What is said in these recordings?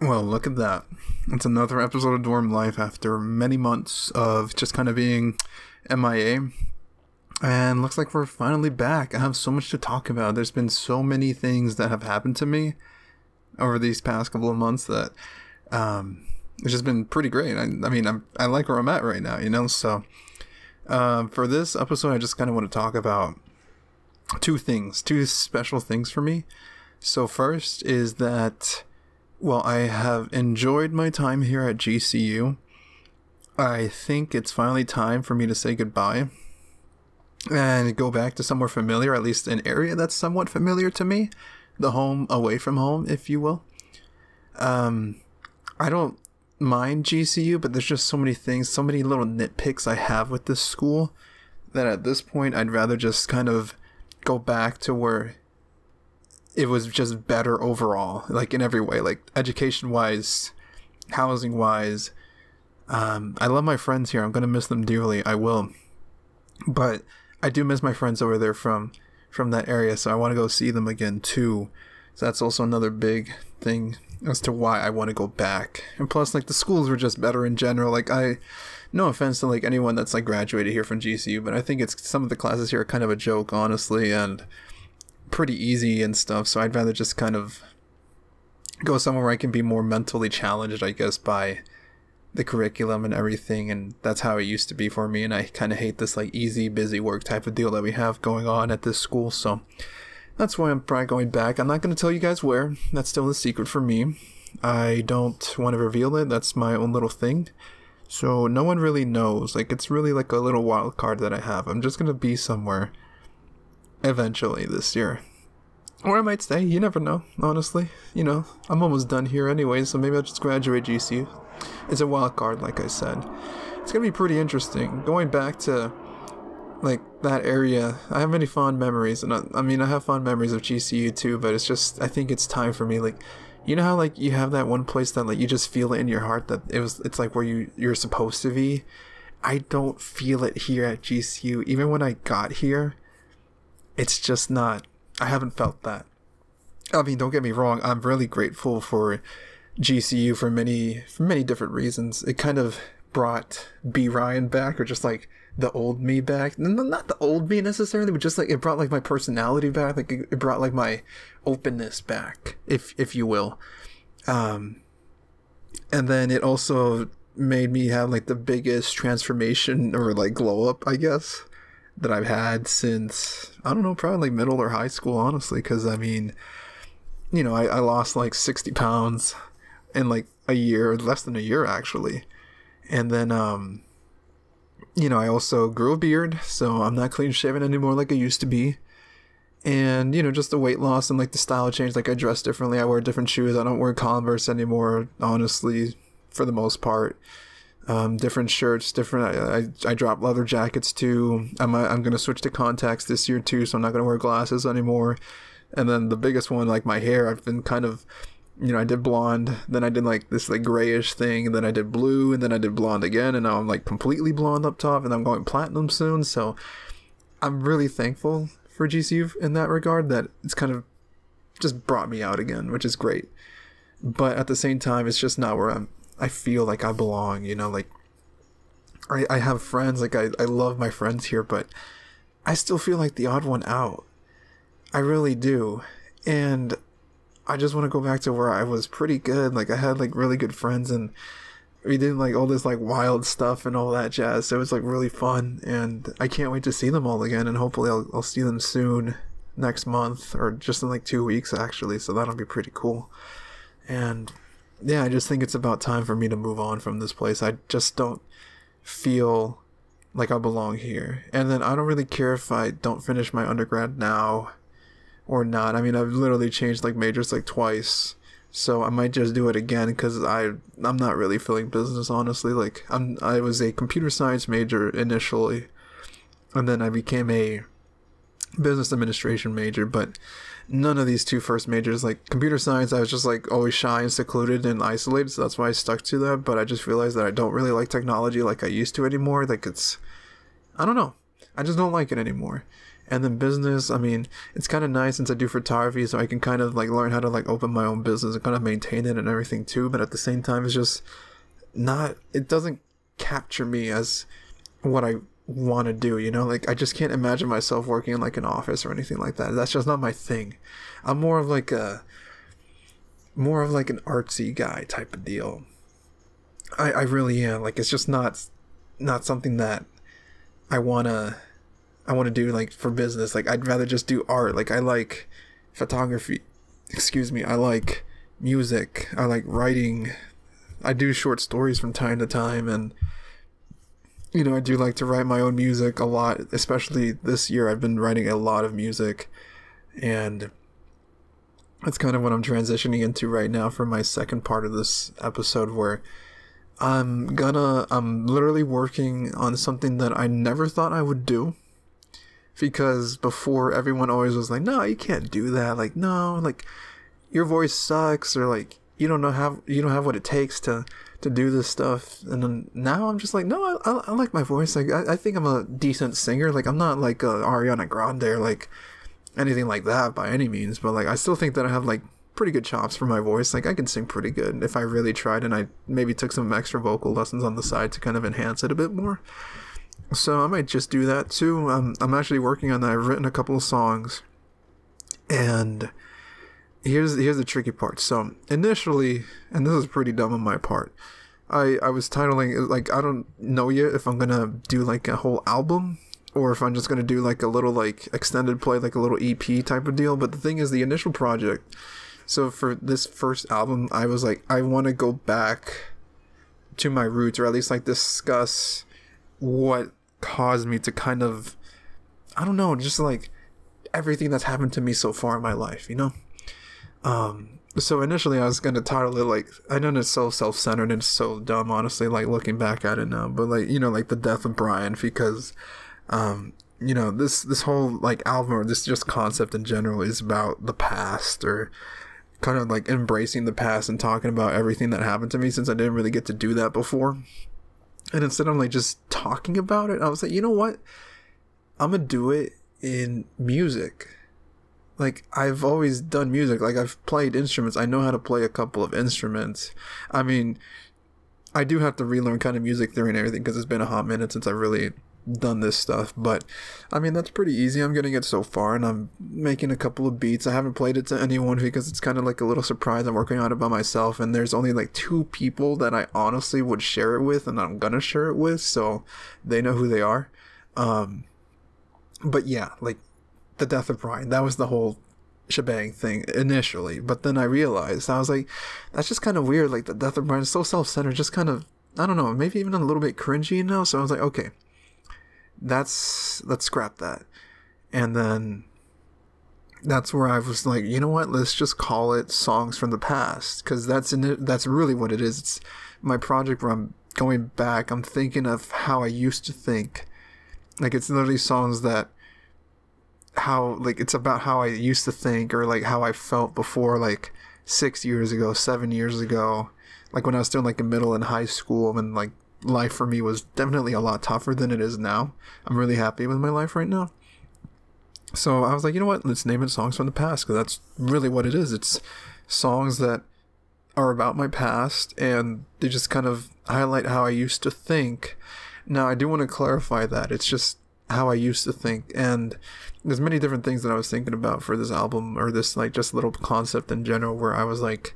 Well, look at that. It's another episode of Dorm Life after many months of just kind of being MIA. And looks like we're finally back. I have so much to talk about. There's been so many things that have happened to me over these past couple of months that um, it's just been pretty great. I, I mean, I'm, I like where I'm at right now, you know? So uh, for this episode, I just kind of want to talk about two things, two special things for me. So, first is that well, I have enjoyed my time here at GCU. I think it's finally time for me to say goodbye and go back to somewhere familiar, at least an area that's somewhat familiar to me, the home away from home, if you will. Um, I don't mind GCU, but there's just so many things, so many little nitpicks I have with this school that at this point I'd rather just kind of go back to where it was just better overall, like in every way, like education wise, housing wise. Um, I love my friends here. I'm gonna miss them dearly. I will, but I do miss my friends over there from from that area. So I want to go see them again too. So that's also another big thing as to why I want to go back. And plus, like the schools were just better in general. Like I, no offense to like anyone that's like graduated here from GCU, but I think it's some of the classes here are kind of a joke, honestly, and pretty easy and stuff. So I'd rather just kind of go somewhere where I can be more mentally challenged, I guess, by the curriculum and everything. And that's how it used to be for me. And I kind of hate this like easy, busy work type of deal that we have going on at this school. So that's why I'm probably going back. I'm not going to tell you guys where. That's still a secret for me. I don't want to reveal it. That's my own little thing. So no one really knows. Like it's really like a little wild card that I have. I'm just going to be somewhere eventually this year. Or I might stay, you never know, honestly. You know, I'm almost done here anyway, so maybe I'll just graduate GCU. It's a wild card, like I said. It's gonna be pretty interesting. Going back to like that area, I have many fond memories, and I, I mean, I have fond memories of GCU too. But it's just, I think it's time for me. Like, you know how like you have that one place that like you just feel it in your heart that it was, it's like where you you're supposed to be. I don't feel it here at GCU. Even when I got here, it's just not I haven't felt that. I mean, don't get me wrong, I'm really grateful for GCU for many for many different reasons. It kind of brought Brian back or just like the old me back. Not the old me necessarily, but just like it brought like my personality back. Like it brought like my openness back, if if you will. Um and then it also made me have like the biggest transformation or like glow up, I guess that I've had since I don't know, probably middle or high school, honestly. Because I mean, you know, I, I lost like sixty pounds in like a year, less than a year actually, and then um, you know, I also grew a beard, so I'm not clean shaven anymore like I used to be. And you know, just the weight loss and like the style change. Like I dress differently. I wear different shoes. I don't wear Converse anymore. Honestly, for the most part um, different shirts, different. I, I, I drop leather jackets too. I'm I'm gonna switch to contacts this year too, so I'm not gonna wear glasses anymore. And then the biggest one, like my hair, I've been kind of, you know, I did blonde, then I did like this like grayish thing, then I did blue, and then I did blonde again, and now I'm like completely blonde up top, and I'm going platinum soon. So I'm really thankful for GCU in that regard. That it's kind of just brought me out again, which is great. But at the same time, it's just not where I'm I feel like I belong, you know, like I, I have friends, like I, I love my friends here, but I still feel like the odd one out. I really do. And I just want to go back to where I was pretty good. Like I had like really good friends and we did like all this like wild stuff and all that jazz. So it was like really fun and I can't wait to see them all again and hopefully I'll, I'll see them soon next month or just in like two weeks actually. So that'll be pretty cool. And yeah, I just think it's about time for me to move on from this place. I just don't feel like I belong here. And then I don't really care if I don't finish my undergrad now or not. I mean, I've literally changed like majors like twice. So I might just do it again cuz I I'm not really feeling business honestly. Like I'm I was a computer science major initially and then I became a business administration major, but none of these two first majors like computer science i was just like always shy and secluded and isolated so that's why i stuck to that but i just realized that i don't really like technology like i used to anymore like it's i don't know i just don't like it anymore And then business, I mean, it's kind of nice since I do photography, so I can kind of like learn how to like open my own business and kind of maintain it and everything too. But at the same time, it's just not, it doesn't capture me as what I want to do, you know? Like, I just can't imagine myself working in like an office or anything like that. That's just not my thing. I'm more of like a, more of like an artsy guy type of deal. I, I really am. Like, it's just not, not something that I wanna I want to do like for business. Like I'd rather just do art. Like I like photography. Excuse me. I like music. I like writing. I do short stories from time to time and you know, I do like to write my own music a lot, especially this year I've been writing a lot of music and that's kind of what I'm transitioning into right now for my second part of this episode where I'm gonna I'm literally working on something that I never thought I would do. Because before everyone always was like, No, you can't do that. Like, no, like your voice sucks or like you don't know how you don't have what it takes to to do this stuff and now i'm just like no i, I, I like my voice like I, I think i'm a decent singer like i'm not like a ariana grande or like anything like that by any means but like i still think that i have like pretty good chops for my voice. Like I can sing pretty good if I really tried and I maybe took some extra vocal lessons on the side to kind of enhance it a bit more. So I might just do that too. Um, I'm actually working on that. I've written a couple of songs, and here's here's the tricky part. So initially, and this is pretty dumb on my part, I I was titling like I don't know yet if I'm gonna do like a whole album or if I'm just gonna do like a little like extended play, like a little EP type of deal. But the thing is, the initial project so for this first album, I was like, I want to go back to my roots, or at least like discuss what caused me to kind of, I don't know, just like everything that's happened to me so far in my life, you know? Um, so initially I was gonna title it like I know it's so self centered and so dumb, honestly, like looking back at it now, but like, you know, like the death of Brian because um you know, this this whole like album or this just concept in general is about the past or kind of like embracing the past and talking about everything that happened to me since I didn't really get to do that before. And instead of like just talking about it, I was like, you know what? I'm gonna do it in music. Like I've always done music. Like I've played instruments. I know how to play a couple of instruments. I mean, I do have to relearn kind of music theory and everything because it's been a hot minute since I've really done this stuff, but I mean that's pretty easy. I'm getting it so far, and I'm making a couple of beats. I haven't played it to anyone because it's kind of like a little surprise. I'm working on it by myself, and there's only like two people that I honestly would share it with, and I'm gonna share it with, so they know who they are. Um, but yeah, like the death of Brian, that was the whole shebang thing initially, but then I realized I was like, that's just kind of weird. Like the death of Brian is so self-centered, just kind of I don't know, maybe even a little bit cringy, know. So I was like, okay, that's let's scrap that and then that's where I was like, you know what? Let's just call it songs from the past because that's in it, that's really what it is. It's my project where I'm going back. I'm thinking of how I used to think. Like it's literally songs that how like it's about how I used to think or like how I felt before like six years ago, seven years ago, like when I was still like in middle and high school and like life for me was definitely a lot tougher than it is now. I'm really happy with my life right now. So I was like, you know what? Let's name it Songs from the Past because that's really what it is. It's songs that are about my past and they just kind of highlight how I used to think. Now, I do want to clarify that. It's just how I used to think. And there's many different things that I was thinking about for this album or this, like, just little concept in general where I was like,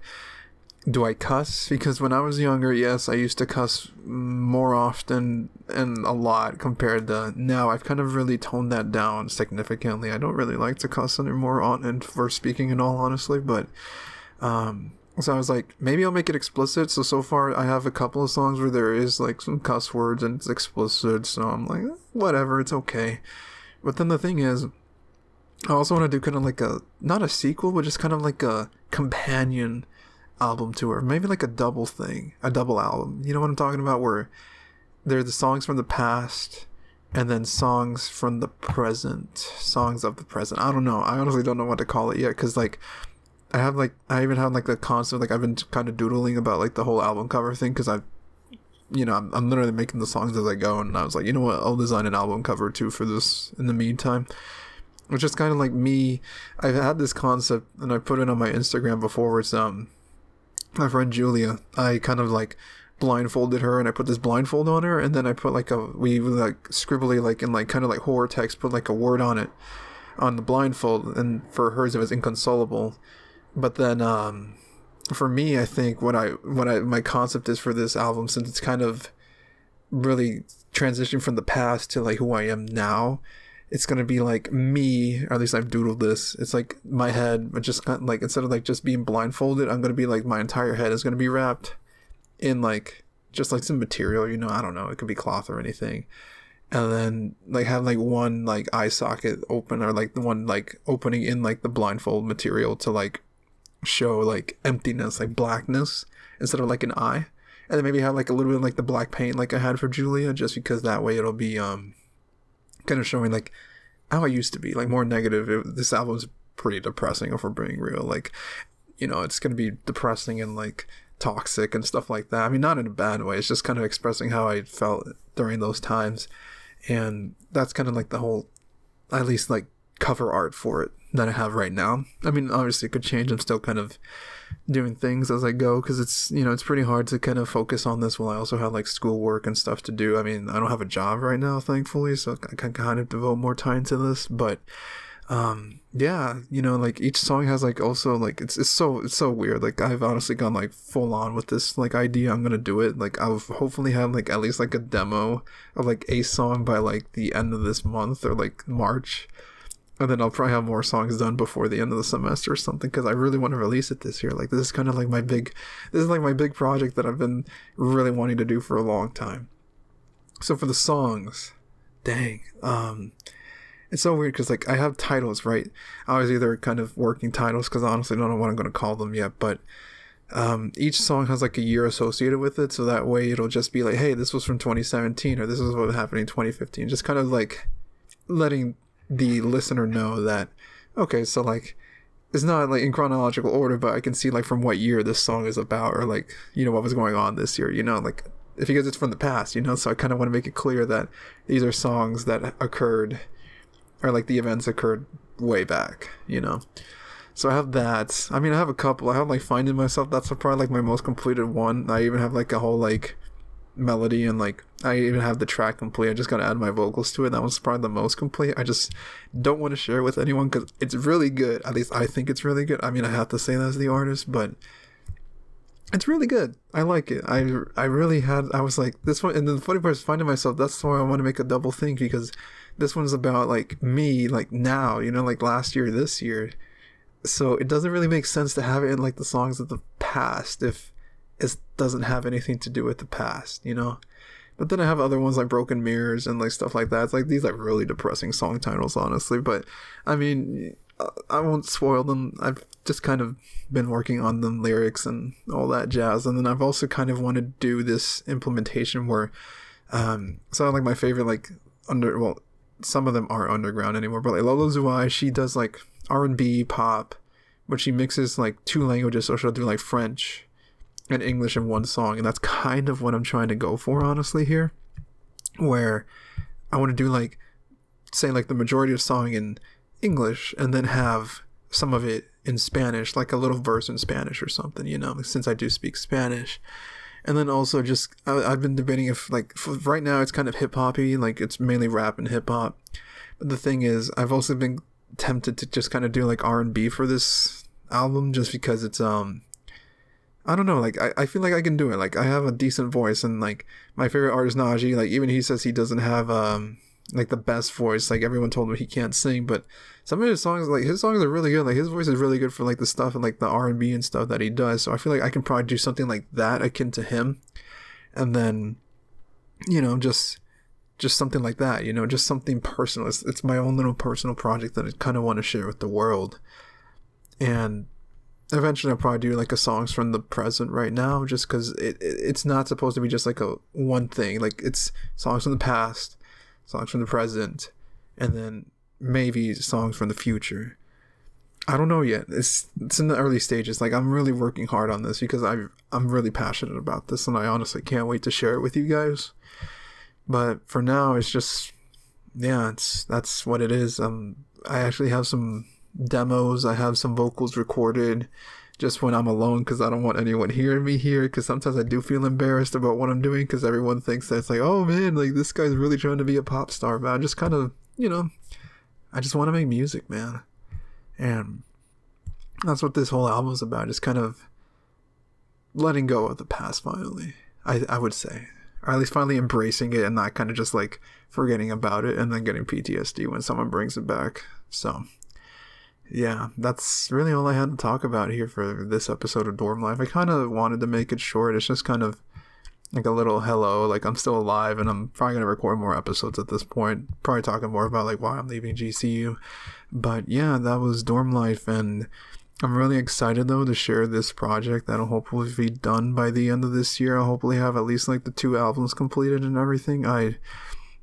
do I cuss? Because when I was younger, yes, I used to cuss more often and a lot compared to now. I've kind of really toned that down significantly. I don't really like to cuss anymore on and for speaking in all honestly, but um so I was like, maybe I'll make it explicit. So so far I have a couple of songs where there is like some cuss words and it's explicit, so I'm like, whatever, it's okay. But then the thing is I also want to do kind of like a not a sequel, but just kind of like a companion album to her, maybe like a double thing, a double album. You know what I'm talking about? Where they're the songs from the past and then songs from the present, songs of the present. I don't know. I honestly don't know what to call it yet because like I have like I even have like the concept like I've been kind of doodling about like the whole album cover thing because I, you know, I'm, I'm literally making the songs as I go, and I was like, you know what, I'll design an album cover too for this in the meantime. Which is kind of like me. I've had this concept, and I put it on my Instagram before. It's um, my friend Julia. I kind of like blindfolded her, and I put this blindfold on her, and then I put like a we like scribbly like in like kind of like horror text, put like a word on it on the blindfold, and for hers it was inconsolable. But then um, for me, I think what I what I my concept is for this album, since it's kind of really transitioning from the past to like who I am now it's gonna be like me, or at least I've doodled this. It's like my head, but just kind of like instead of like just being blindfolded, I'm gonna be like my entire head is gonna be wrapped in like just like some material, you know. I don't know, it could be cloth or anything, and then like have like one like eye socket open or like the one like opening in like the blindfold material to like show like emptiness, like blackness instead of like an eye, and then maybe have like a little bit of, like the black paint like I had for Julia, just because that way it'll be um kind of showing like how I used to be, like more negative. It, this album's pretty depressing if we're being real. Like, you know, it's gonna be depressing and like toxic and stuff like that. I mean, not in a bad way. It's just kind of expressing how I felt during those times, and that's kind of like the whole, at least like cover art for it that I have right now. I mean, obviously it could change. I'm still kind of doing things as I go because it's you know it's pretty hard to kind of focus on this while I also have like schoolwork and stuff to do. I mean, I don't have a job right now, thankfully, so I can kind of devote more time to this. But um yeah you know like each song has like also like it's it's so it's so weird like i've honestly gone like full on with this like idea i'm gonna do it like i'll hopefully have like at least like a demo of like a song by like the end of this month or like march and then I'll probably have more songs done before the end of the semester or something because I really want to release it this year. Like this is kind of like my big, this is like my big project that I've been really wanting to do for a long time. So for the songs, dang, um, it's so weird because like I have titles right. I was either kind of working titles because honestly I don't know what I'm going to call them yet, but um, each song has like a year associated with it, so that way it'll just be like, hey, this was from 2017 or this is what happened in 2015. Just kind of like letting the listener know that okay, so like it's not like in chronological order, but I can see like from what year this song is about, or like you know what was going on this year. You know, like if because it's from the past, you know. So I kind of want to make it clear that these are songs that occurred, or like the events occurred way back. You know. So I have that. I mean, I have a couple. I have like finding myself. That's probably like my most completed one. I even have like a whole like melody and like I even have the track complete. I just gotta add my vocals to it. That was probably the most complete. I just don't want to share it with anyone because it's really good. At least I think it's really good. I mean, I have to say that as the artist, but it's really good. I like it. I I really had. I was like this one, and then the funny part is finding myself. That's why I want to make a double think because this one's about like me, like now. You know, like last year, this year. So it doesn't really make sense to have it in like the songs of the past if it doesn't have anything to do with the past, you know. But then I have other ones like Broken Mirrors and like stuff like that. It's like these are really depressing song titles, honestly. But I mean, I won't spoil them. I've just kind of been working on the lyrics and all that jazz. And then I've also kind of wanted to do this implementation where, um, so like my favorite like under well, some of them aren't underground anymore, but like Lolo Zouai, she does like R and B pop, but she mixes like two languages, so she'll do like French and English in one song, and that's kind of what I'm trying to go for, honestly, here. Where I want to do like, say, like the majority of song in English, and then have some of it in Spanish, like a little verse in Spanish or something, you know, since I do speak Spanish. And then also just, I, have been debating if, like, right now it's kind of hip hoppy, like it's mainly rap and hip hop. But the thing is, I've also been tempted to just kind of do like R and B for this album, just because it's um I don't know, like I, I feel like I can do it. Like I have a decent voice and like my favorite artist Naji, like even he says he doesn't have um like the best voice. Like everyone told him he can't sing, but some of his songs like his songs are really good. Like his voice is really good for like the stuff and like the R and B and stuff that he does. So I feel like I can probably do something like that akin to him. And then you know, just just something like that, you know, just something personal. It's, it's my own little personal project that I kind of want to share with the world. And eventually I'll probably do like a songs from the present right now, just because it, it, it's not supposed to be just like a one thing. Like it's songs from the past, songs from the present, and then maybe songs from the future. I don't know yet. It's it's in the early stages. Like I'm really working hard on this because I I'm really passionate about this, and I honestly can't wait to share it with you guys. But for now, it's just yeah, it's that's what it is. Um, I actually have some demos. I have some vocals recorded just when I'm alone because I don't want anyone hearing me here. Because sometimes I do feel embarrassed about what I'm doing because everyone thinks that it's like, oh man, like this guy's really trying to be a pop star. But I just kind of, you know, I just want to make music, man. And that's what this whole album is about. Just kind of letting go of the past finally. I, I would say. Or at least finally embracing it and not kind of just like forgetting about it and then getting PTSD when someone brings it back. So yeah, that's really all I had to talk about here for this episode of Dorm Life. I kind of wanted to make it short. It's just kind of like a little hello, like I'm still alive and I'm probably going to record more episodes at this point. Probably talking more about like why I'm leaving GCU. But yeah, that was Dorm Life and I'm really excited though to share this project that'll hopefully be done by the end of this year. I'll hopefully have at least like the two albums completed and everything. I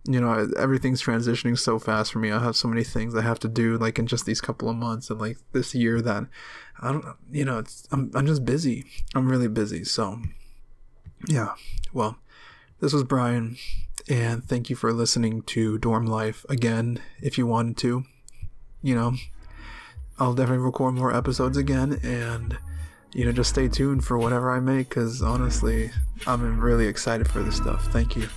you know everything's transitioning so fast for me. I have so many things i have to do like in just these couple of months and like this year that i don't you know it's i'm, I'm just busy. I'm really busy. So yeah. Well this was brian and thank you for listening to dorm life again if you wanted to. You know i'll definitely record more episodes again and you know just stay tuned for whatever i make because honestly i'm really excited for this stuff. Thank you